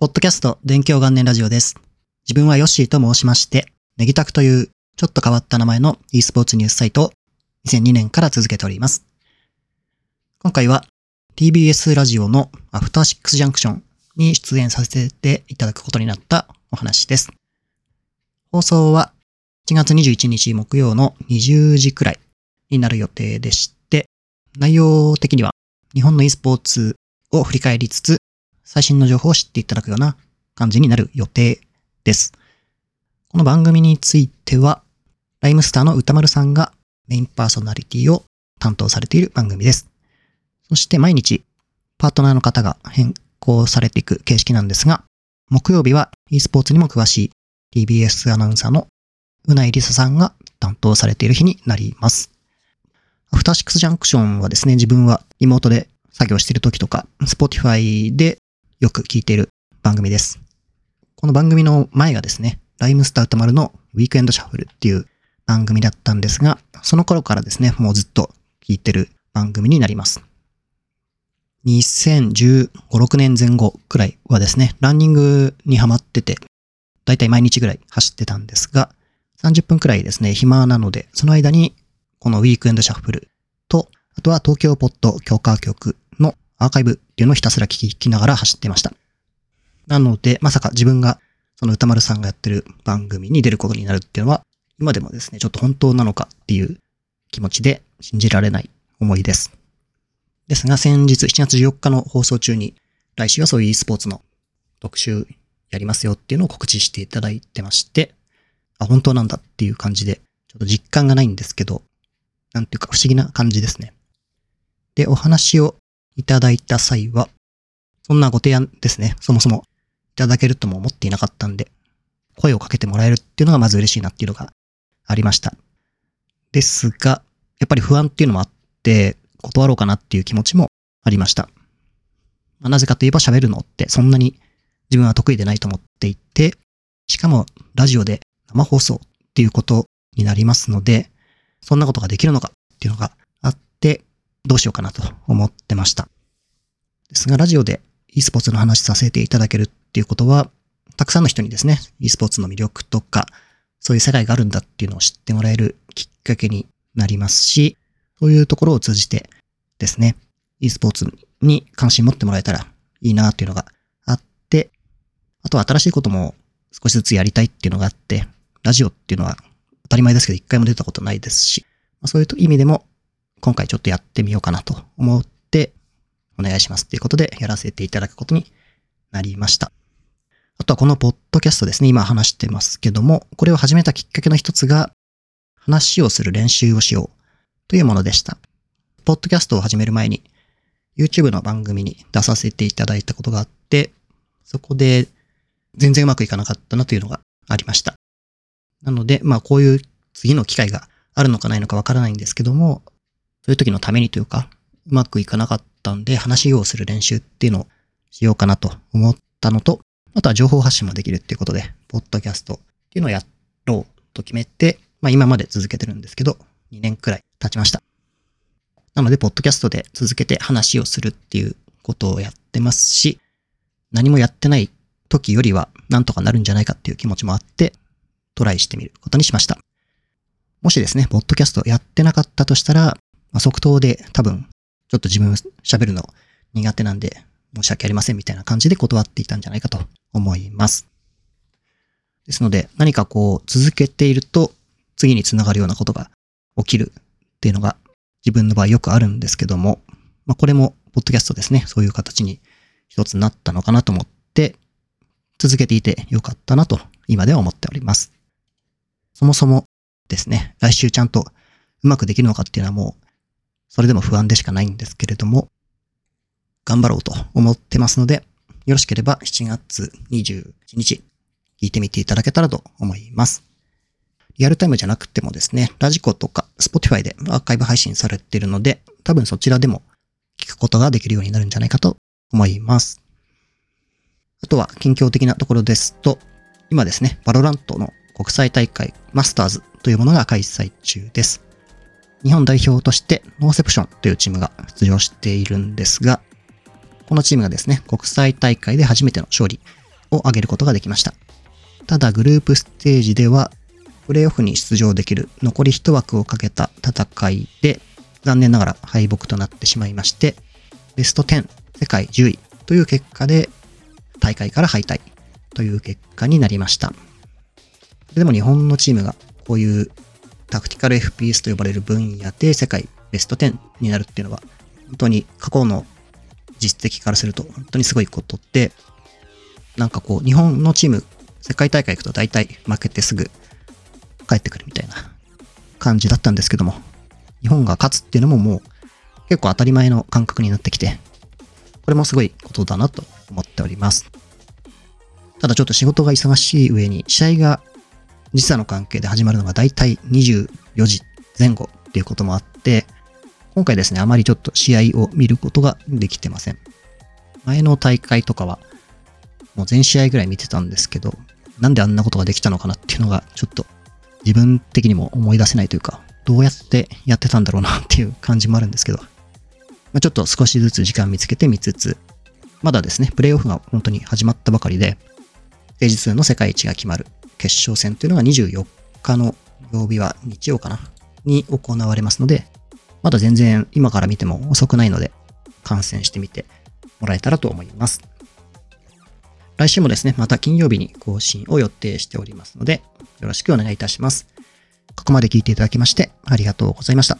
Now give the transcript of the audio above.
ポッドキャスト電気元年ラジオです。自分はヨッシーと申しまして、ネギタクというちょっと変わった名前の e スポーツニュースサイトを2002年から続けております。今回は TBS ラジオのアフターシックスジャンクションに出演させていただくことになったお話です。放送は1月21日木曜の20時くらいになる予定でして、内容的には日本の e スポーツを振り返りつつ、最新の情報を知っていただくような感じになる予定です。この番組については、ライムスターの歌丸さんがメインパーソナリティを担当されている番組です。そして毎日、パートナーの方が変更されていく形式なんですが、木曜日は e スポーツにも詳しい TBS アナウンサーのうないりささんが担当されている日になります。アフターシックスジャンクションはですね、自分はリモートで作業している時とか、Spotify でよく聞いている番組です。この番組の前がですね、ライムスター歌丸のウィークエンドシャッフルっていう番組だったんですが、その頃からですね、もうずっと聞いてる番組になります。2015、6年前後くらいはですね、ランニングにハマってて、だいたい毎日ぐらい走ってたんですが、30分くらいですね、暇なので、その間にこのウィークエンドシャッフルと、あとは東京ポッド強化局のアーカイブっていうのをひたすら聞きながら走ってました。なので、まさか自分がその歌丸さんがやってる番組に出ることになるっていうのは、今でもですね、ちょっと本当なのかっていう気持ちで信じられない思いです。ですが、先日7月14日の放送中に、来週はそういう e スポーツの特集やりますよっていうのを告知していただいてまして、あ、本当なんだっていう感じで、ちょっと実感がないんですけど、なんていうか不思議な感じですね。で、お話をいただいた際は、そんなご提案ですね、そもそもいただけるとも思っていなかったんで、声をかけてもらえるっていうのがまず嬉しいなっていうのがありました。ですが、やっぱり不安っていうのもあって、断ろうかなっていう気持ちもありました。まあなぜかといえば喋るのってそんなに自分は得意でないと思っていて、しかもラジオで生放送っていうことになりますので、そんなことができるのかっていうのがあって、どうしようかなと思ってました。ですが、ラジオで e スポーツの話させていただけるっていうことは、たくさんの人にですね、e スポーツの魅力とか、そういう世界があるんだっていうのを知ってもらえるきっかけになりますし、そういうところを通じてですね、e スポーツに関心持ってもらえたらいいなっていうのがあって、あとは新しいことも少しずつやりたいっていうのがあって、ラジオっていうのは当たり前ですけど一回も出たことないですし、まそういう意味でも今回ちょっとやってみようかなと思ってお願いしますっていうことでやらせていただくことになりました。あとはこのポッドキャストですね、今話してますけども、これを始めたきっかけの一つが話をする練習をしようというものでした。ポッドキャストを始める前に YouTube の番組に出させていただいたことがあって、そこで全然うまくいかなかったなというのがありました。なので、まあこういう次の機会があるのかないのかわからないんですけども、そういう時のためにというか、うまくいかなかったんで話をする練習っていうのをしようかなと思ったのと、あとは情報発信もできるっていうことで、ポッドキャストっていうのをやろうと決めて、まあ今まで続けてるんですけど、2年くらい経ちました。なので、ポッドキャストで続けて話をするっていうことをやってますし、何もやってない時よりはなんとかなるんじゃないかっていう気持ちもあって、トライしてみることにしました。もしですね、ポッドキャストやってなかったとしたら、まあ、即答で多分、ちょっと自分喋るの苦手なんで、申し訳ありませんみたいな感じで断っていたんじゃないかと思います。ですので、何かこう、続けていると、次につながるようなことが起きるっていうのが、自分の場合よくあるんですけども、まあ、これも、ポッドキャストですね、そういう形に一つなったのかなと思って、続けていてよかったなと、今では思っております。そもそもですね、来週ちゃんとうまくできるのかっていうのはもう、それでも不安でしかないんですけれども、頑張ろうと思ってますので、よろしければ7月21日、聞いてみていただけたらと思います。リアルタイムじゃなくてもですね、 radiko とか Spotify でアーカイブ配信されているので、多分そちらでも聞くことができるようになるんじゃないかと思います。あとは近況的なところですと、今ですね、 VALORANT の国際大会マスターズというものが開催中です。日本代表としてノーセプションというチームが出場しているんですが、このチームがですね、国際大会で初めての勝利を上げることができました。ただグループステージでは、プレイオフに出場できる残り1枠をかけた戦いで、残念ながら敗北となってしまいまして、ベスト10、世界10位という結果で、大会から敗退という結果になりました。でも日本のチームがこういうタクティカル FPS と呼ばれる分野で世界ベスト10になるっていうのは、本当に過去の実績からすると本当にすごいことで、なんかこう、日本のチーム、世界大会行くと大体負けてすぐ帰ってくるみたいな感じだったんですけども、日本が勝つっていうのももう結構当たり前の感覚になってきて、これもすごいことだなと思っております。ただちょっと仕事が忙しい上に、試合が時差の関係で始まるのが大体24時前後っていうこともあって、今回ですね、あまりちょっと試合を見ることができてません。前の大会とかは、もう全試合ぐらい見てたんですけど、なんであんなことができたのかなっていうのが、ちょっと自分的にも思い出せないというか、どうやってやってたんだろうなっていう感じもあるんですけど、まあ、ちょっと少しずつ時間見つけて見つつ、まだですね、プレイオフが本当に始まったばかりで、平日の世界一が決まる決勝戦というのが24日の曜日は日曜かな？に行われますので、まだ全然今から見ても遅くないので、観戦してみてもらえたらと思います。来週もですね、また金曜日に更新を予定しておりますので、よろしくお願いいたします。ここまで聞いていただきましてありがとうございました。